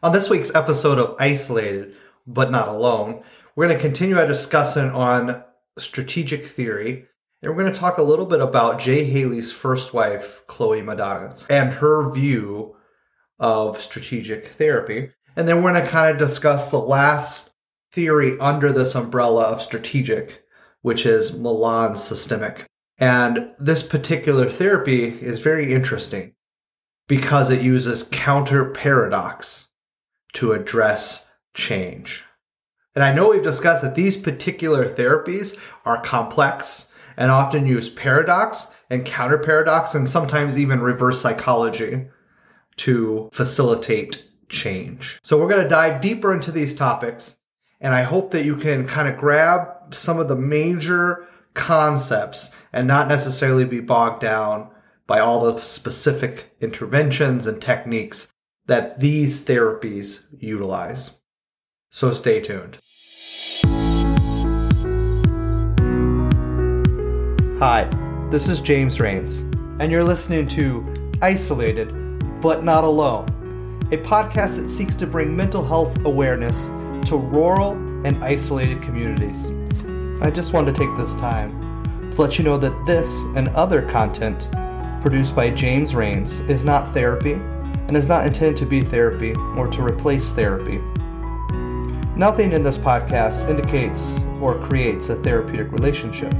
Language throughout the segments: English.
On this week's episode of Isolated but Not Alone, we're going to continue our discussion on strategic theory. And we're going to talk a little bit about Jay Haley's first wife, Cloé Madanes, and her view of strategic therapy. And then we're going to kind of discuss the last theory under this umbrella of strategic, which is Milan systemic. And this particular therapy is very interesting because it uses counter paradox to address change. And I know we've discussed that these particular therapies are complex and often use paradox and counter paradox and sometimes even reverse psychology to facilitate change. So we're going to dive deeper into these topics and I hope that you can kind of grab some of the major concepts and not necessarily be bogged down by all the specific interventions and techniques that these therapies utilize. So stay tuned. Hi, this is James Rains, and you're listening to Isolated But Not Alone, a podcast that seeks to bring mental health awareness to rural and isolated communities. I just wanted to take this time to let you know that this and other content produced by James Rains is not therapy and is not intended to be therapy or to replace therapy. Nothing in this podcast indicates or creates a therapeutic relationship.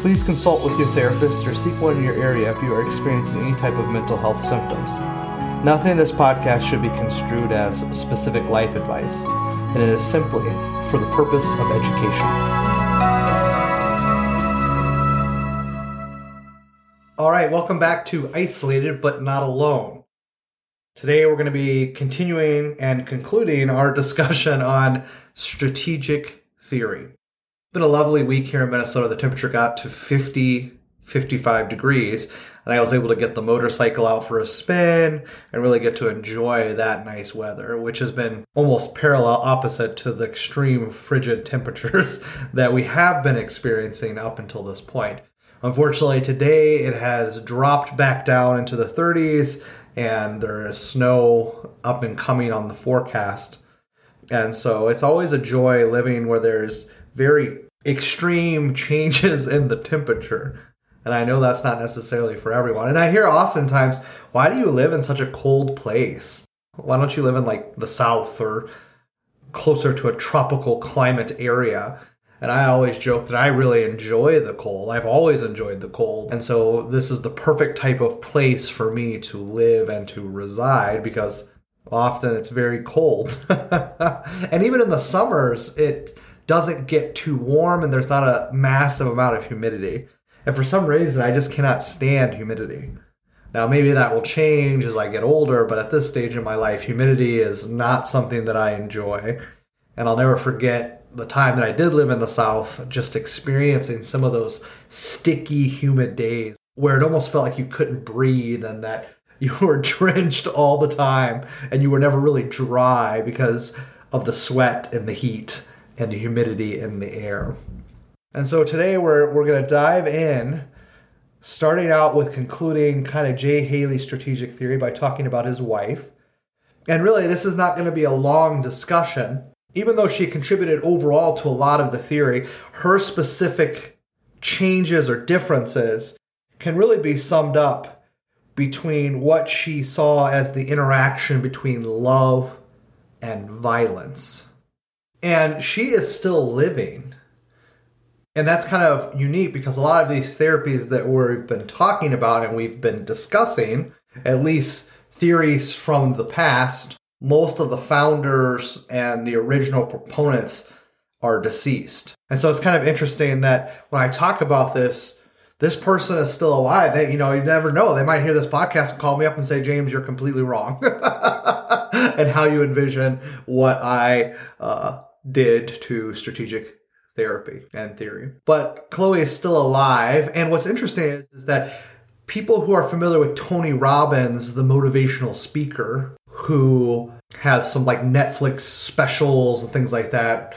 Please consult with your therapist or seek one in your area if you are experiencing any type of mental health symptoms. Nothing in this podcast should be construed as specific life advice, and it is simply for the purpose of education. All right, welcome back to Isolated but Not Alone. Today, we're going to be continuing and concluding our discussion on strategic theory. It's been a lovely week here in Minnesota. The temperature got to 50, 55 degrees, and I was able to get the motorcycle out for a spin and really get to enjoy that nice weather, which has been almost parallel opposite to the extreme frigid temperatures that we have been experiencing up until this point. Unfortunately, today it has dropped back down into the 30s and there is snow up and coming on the forecast. And so it's always a joy living where there's very extreme changes in the temperature. And I know that's not necessarily for everyone. And I hear oftentimes, why do you live in such a cold place? Why don't you live in like the South or closer to a tropical climate area? And I always joke that I really enjoy the cold. I've always enjoyed the cold. And so this is the perfect type of place for me to live and to reside because often it's very cold. and even in the summers, it doesn't get too warm and there's not a massive amount of humidity. And for some reason, I just cannot stand humidity. Now, maybe that will change as I get older, but at this stage in my life, humidity is not something that I enjoy. And I'll never forget the time that I did live in the South, just experiencing some of those sticky, humid days where it almost felt like you couldn't breathe and that you were drenched all the time and you were never really dry because of the sweat and the heat and the humidity in the air. And so today we're, we're going to dive in, starting out with concluding kind of Jay Haley's strategic theory by talking about his wife. And really, this is not going to be a long discussion even though she contributed overall to a lot of the theory, her specific changes or differences can really be summed up between what she saw as the interaction between love and violence. And she is still living. And that's kind of unique because a lot of these therapies that we've been talking about and we've been discussing, at least theories from the past, most of the founders and the original proponents are deceased. And so it's kind of interesting that when I talk about this, this person is still alive. They, you know, you never know. They might hear this podcast and call me up and say, James, you're completely wrong. and how you envision what I uh, did to strategic therapy and theory. But Cloé is still alive. And what's interesting is, is that people who are familiar with Tony Robbins, the motivational speaker, who has some like Netflix specials and things like that,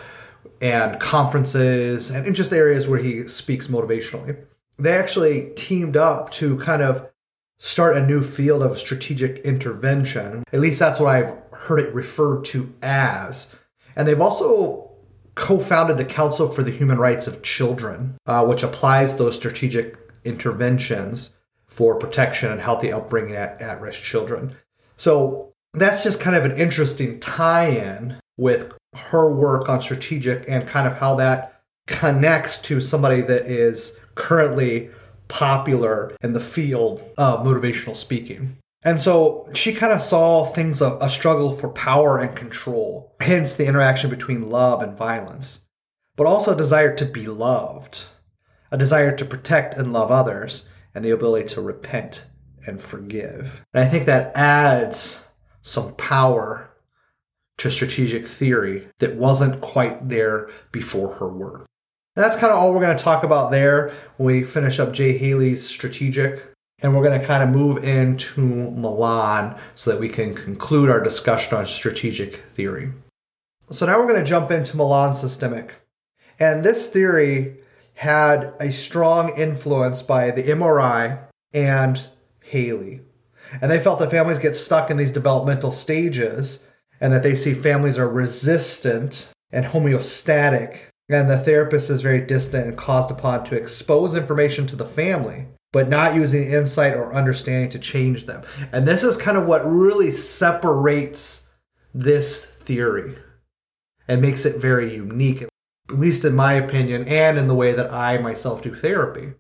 and conferences and in just areas where he speaks motivationally. They actually teamed up to kind of start a new field of strategic intervention. At least that's what I've heard it referred to as. And they've also co founded the Council for the Human Rights of Children, uh, which applies those strategic interventions for protection and healthy upbringing at, at risk children. So that's just kind of an interesting tie in with her work on strategic and kind of how that connects to somebody that is currently popular in the field of motivational speaking. And so she kind of saw things of a struggle for power and control, hence the interaction between love and violence, but also a desire to be loved, a desire to protect and love others, and the ability to repent and forgive. And I think that adds some power to strategic theory that wasn't quite there before her work. And that's kind of all we're going to talk about there when we finish up Jay Haley's strategic. And we're going to kind of move into Milan so that we can conclude our discussion on strategic theory. So now we're going to jump into Milan systemic. And this theory had a strong influence by the MRI and Haley. And they felt that families get stuck in these developmental stages and that they see families are resistant and homeostatic. And the therapist is very distant and caused upon to expose information to the family but not using insight or understanding to change them. And this is kind of what really separates this theory and makes it very unique at least in my opinion and in the way that i myself do therapy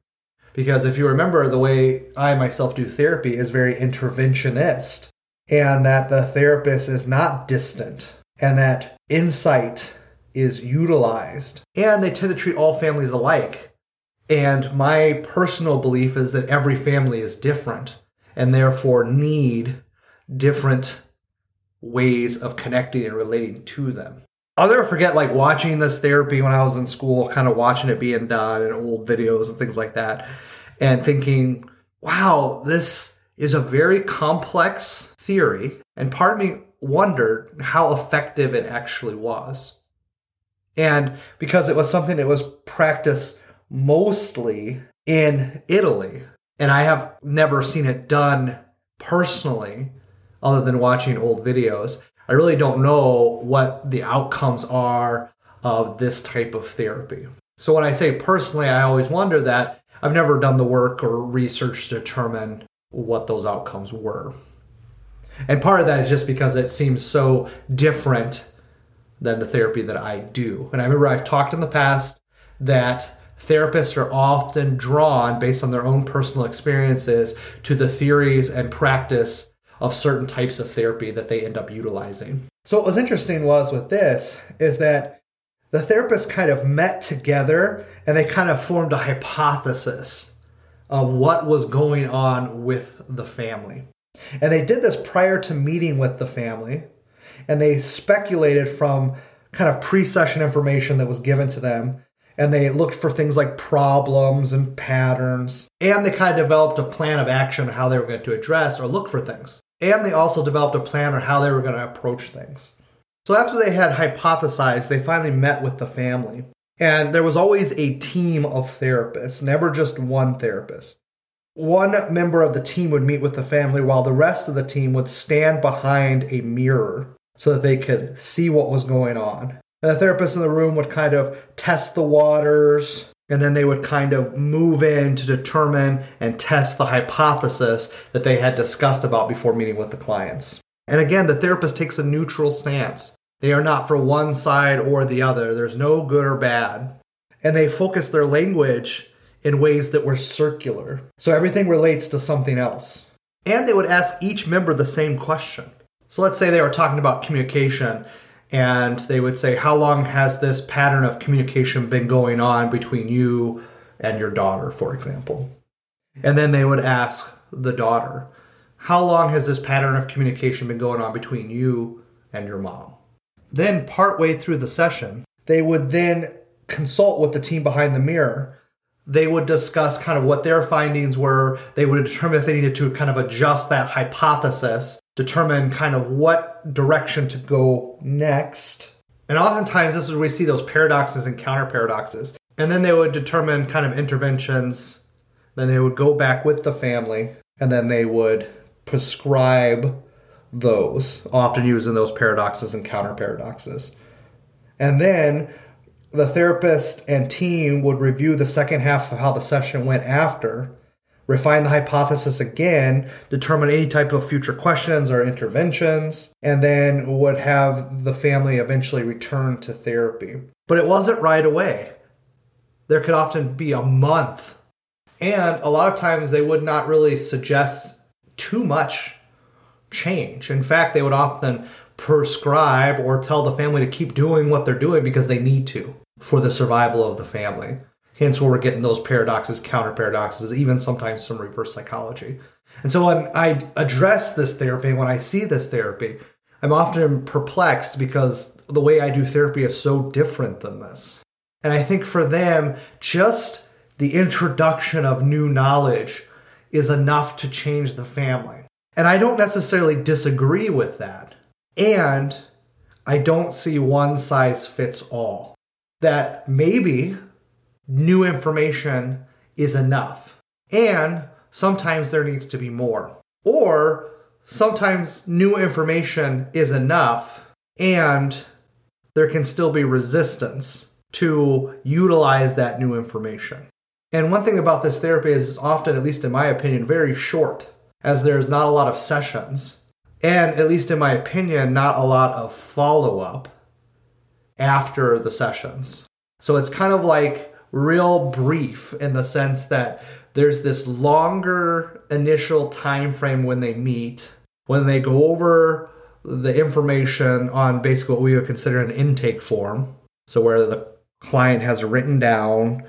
because if you remember the way i myself do therapy is very interventionist and that the therapist is not distant and that insight is utilized. And they tend to treat all families alike. And my personal belief is that every family is different and therefore need different ways of connecting and relating to them. I'll never forget like watching this therapy when I was in school, kind of watching it being done and old videos and things like that, and thinking, wow, this is a very complex theory. And part of me wondered how effective it actually was. And because it was something that was practiced mostly in Italy, and I have never seen it done personally other than watching old videos, I really don't know what the outcomes are of this type of therapy. So when I say personally, I always wonder that I've never done the work or research to determine what those outcomes were. And part of that is just because it seems so different than the therapy that I do. And I remember I've talked in the past that therapists are often drawn based on their own personal experiences to the theories and practice of certain types of therapy that they end up utilizing. So what was interesting was with this is that the therapists kind of met together and they kind of formed a hypothesis of what was going on with the family. And they did this prior to meeting with the family and they speculated from kind of pre-session information that was given to them and they looked for things like problems and patterns. And they kind of developed a plan of action how they were going to address or look for things. And they also developed a plan on how they were going to approach things so after they had hypothesized they finally met with the family and there was always a team of therapists never just one therapist one member of the team would meet with the family while the rest of the team would stand behind a mirror so that they could see what was going on. And the therapist in the room would kind of test the waters, and then they would kind of move in to determine and test the hypothesis that they had discussed about before meeting with the clients. And again, the therapist takes a neutral stance. They are not for one side or the other, there's no good or bad. And they focus their language in ways that were circular. So everything relates to something else. And they would ask each member the same question so let's say they were talking about communication and they would say, How long has this pattern of communication been going on between you and your daughter, for example? And then they would ask the daughter, How long has this pattern of communication been going on between you and your mom? Then, partway through the session, they would then consult with the team behind the mirror. They would discuss kind of what their findings were. They would determine if they needed to kind of adjust that hypothesis determine kind of what direction to go next. And oftentimes, this is where we see those paradoxes and counter paradoxes. And then they would determine kind of interventions. Then they would go back with the family, and then they would prescribe those, often using those paradoxes and counter paradoxes. And then the therapist and team would review the second half of how the session went after, refine the hypothesis again, determine any type of future questions or interventions, and then would have the family eventually return to therapy. But it wasn't right away. There could often be a month. And a lot of times they would not really suggest too much change. In fact, they would often prescribe or tell the family to keep doing what they're doing because they need to for the survival of the family. Hence, where we're getting those paradoxes, counter paradoxes, even sometimes some reverse psychology. And so, when I address this therapy, when I see this therapy, I'm often perplexed because the way I do therapy is so different than this. And I think for them, just the introduction of new knowledge is enough to change the family. And I don't necessarily disagree with that. And I don't see one size fits all. That maybe new information is enough. And sometimes there needs to be more. Or sometimes new information is enough and there can still be resistance to utilize that new information. And one thing about this therapy is often, at least in my opinion, very short as there's not a lot of sessions, and at least in my opinion, not a lot of follow up after the sessions. So it's kind of like real brief in the sense that there's this longer initial time frame when they meet, when they go over the information on basically what we would consider an intake form. So where the client has written down,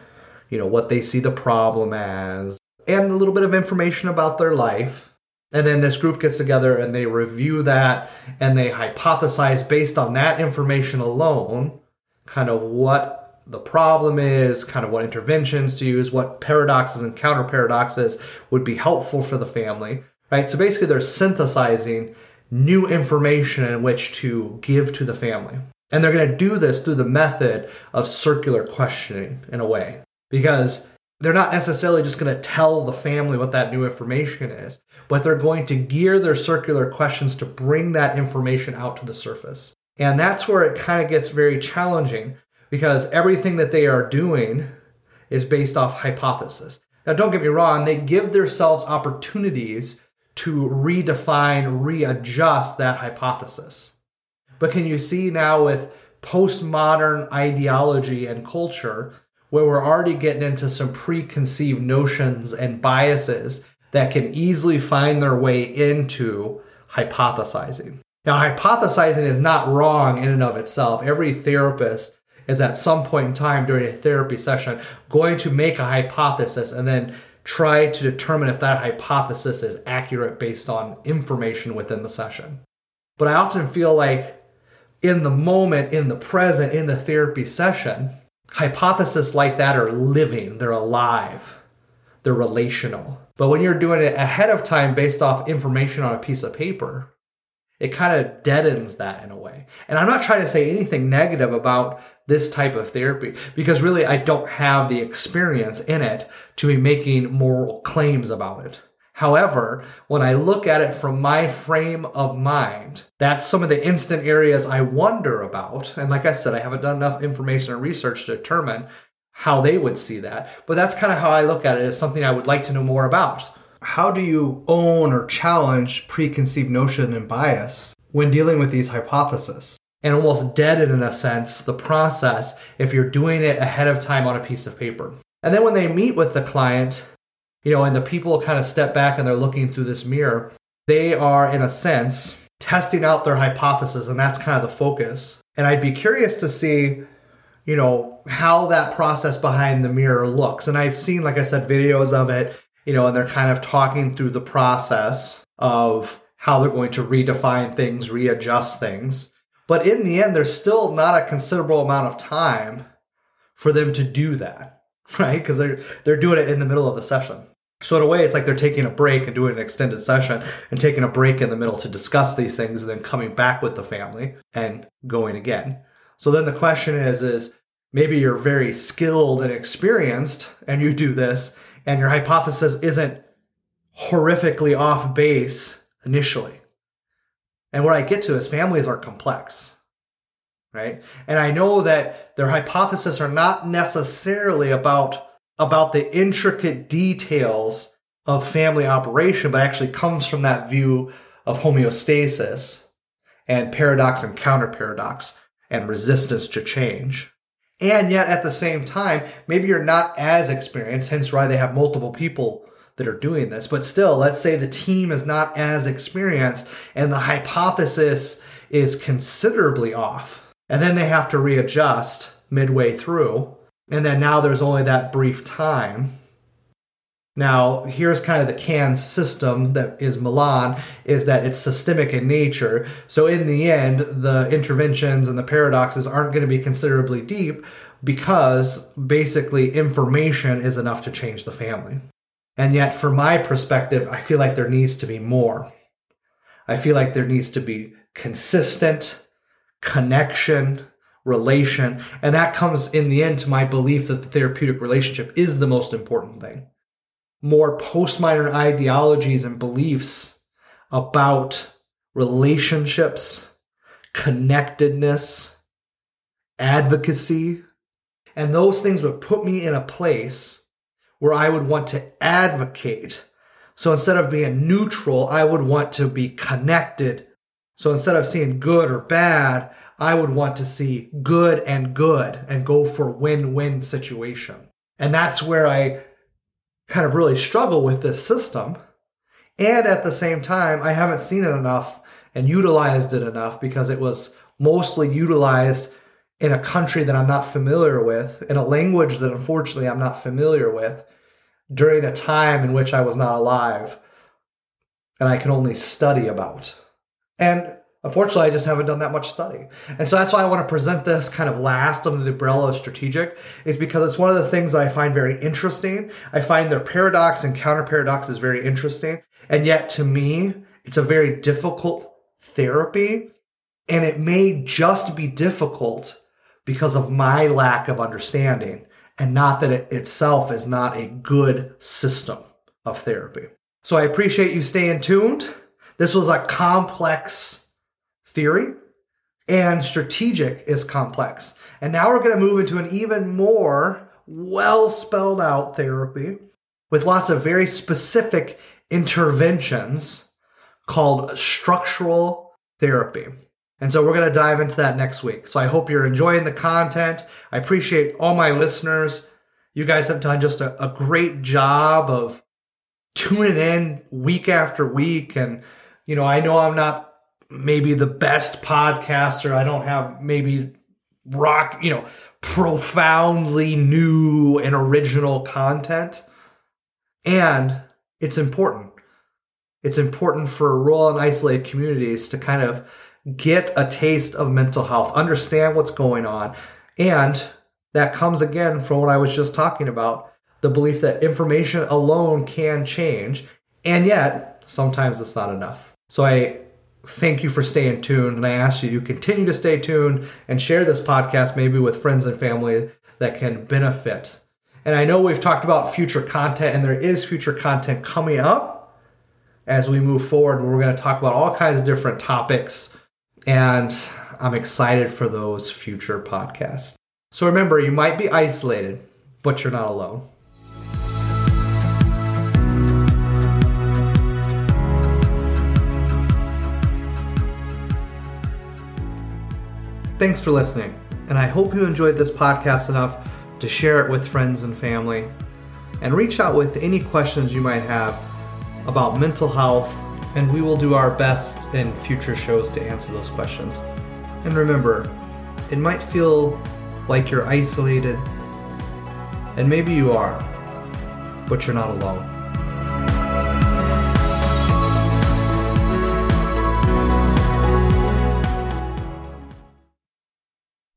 you know, what they see the problem as, and a little bit of information about their life. And then this group gets together and they review that and they hypothesize based on that information alone, kind of what the problem is, kind of what interventions to use, what paradoxes and counter paradoxes would be helpful for the family, right? So basically, they're synthesizing new information in which to give to the family. And they're going to do this through the method of circular questioning in a way, because they're not necessarily just going to tell the family what that new information is, but they're going to gear their circular questions to bring that information out to the surface. And that's where it kind of gets very challenging because everything that they are doing is based off hypothesis. Now, don't get me wrong, they give themselves opportunities to redefine, readjust that hypothesis. But can you see now with postmodern ideology and culture, where we're already getting into some preconceived notions and biases that can easily find their way into hypothesizing. Now, hypothesizing is not wrong in and of itself. Every therapist is at some point in time during a therapy session going to make a hypothesis and then try to determine if that hypothesis is accurate based on information within the session. But I often feel like in the moment, in the present, in the therapy session, hypotheses like that are living, they're alive, they're relational. But when you're doing it ahead of time based off information on a piece of paper, it kind of deadens that in a way. And I'm not trying to say anything negative about this type of therapy because really I don't have the experience in it to be making moral claims about it. However, when I look at it from my frame of mind, that's some of the instant areas I wonder about. And like I said, I haven't done enough information or research to determine how they would see that. But that's kind of how I look at it as something I would like to know more about. How do you own or challenge preconceived notion and bias when dealing with these hypotheses? And almost deaden, in a sense, the process if you're doing it ahead of time on a piece of paper. And then when they meet with the client, you know, and the people kind of step back and they're looking through this mirror, they are, in a sense, testing out their hypothesis, and that's kind of the focus. And I'd be curious to see, you know, how that process behind the mirror looks. And I've seen, like I said, videos of it, you know, and they're kind of talking through the process of how they're going to redefine things, readjust things. But in the end, there's still not a considerable amount of time for them to do that right? Because they're they're doing it in the middle of the session. So in a way, it's like they're taking a break and doing an extended session and taking a break in the middle to discuss these things and then coming back with the family and going again. So then the question is, is maybe you're very skilled and experienced and you do this and your hypothesis isn't horrifically off base initially. And what I get to is families are complex, right? And I know that their hypotheses are not necessarily about about the intricate details of family operation, but actually comes from that view of homeostasis and paradox and counter paradox and resistance to change. And yet at the same time, maybe you're not as experienced, hence why they have multiple people that are doing this. But still, let's say the team is not as experienced and the hypothesis is considerably off. And then they have to readjust midway through. And then now there's only that brief time. Now, here's kind of the CAN system that is Milan, is that it's systemic in nature. So in the end, the interventions and the paradoxes aren't going to be considerably deep because basically information is enough to change the family. And yet, from my perspective, I feel like there needs to be more. I feel like there needs to be consistent connection, relation. And that comes in the end to my belief that the therapeutic relationship is the most important thing. More postmodern ideologies and beliefs about relationships, connectedness, advocacy, and those things would put me in a place where I would want to advocate. So instead of being neutral, I would want to be connected. So instead of seeing good or bad, I would want to see good and good and go for win-win situation. And that's where I kind of really struggle with this system. And at the same time, I haven't seen it enough and utilized it enough because it was mostly utilized in a country that I'm not familiar with, in a language that unfortunately I'm not familiar with, during a time in which I was not alive and I can only study about. And unfortunately, I just haven't done that much study. And so that's why I want to present this kind of last under the umbrella of strategic, is because it's one of the things that I find very interesting. I find their paradox and counter paradox is very interesting. And yet, to me, it's a very difficult therapy. And it may just be difficult because of my lack of understanding and not that it itself is not a good system of therapy. So I appreciate you staying tuned. This was a complex theory and strategic is complex. And now we're going to move into an even more well spelled out therapy with lots of very specific interventions called structural therapy. And so we're going to dive into that next week. So I hope you're enjoying the content. I appreciate all my listeners. You guys have done just a, a great job of tuning in week after week. And, you know, I know I'm not maybe the best podcaster. I don't have maybe rock, you know, profoundly new and original content. And it's important. It's important for rural and isolated communities to kind of get a taste of mental health, understand what's going on. And that comes again from what I was just talking about the belief that information alone can change. And yet, sometimes it's not enough. So I thank you for staying tuned. And I ask you to continue to stay tuned and share this podcast maybe with friends and family that can benefit. And I know we've talked about future content, and there is future content coming up as we move forward. We're going to talk about all kinds of different topics and I'm excited for those future podcasts. So remember, you might be isolated, but you're not alone. Thanks for listening, and I hope you enjoyed this podcast enough to share it with friends and family. And reach out with any questions you might have about mental health and we will do our best in future shows to answer those questions. And remember, it might feel like you're isolated, and maybe you are, but you're not alone.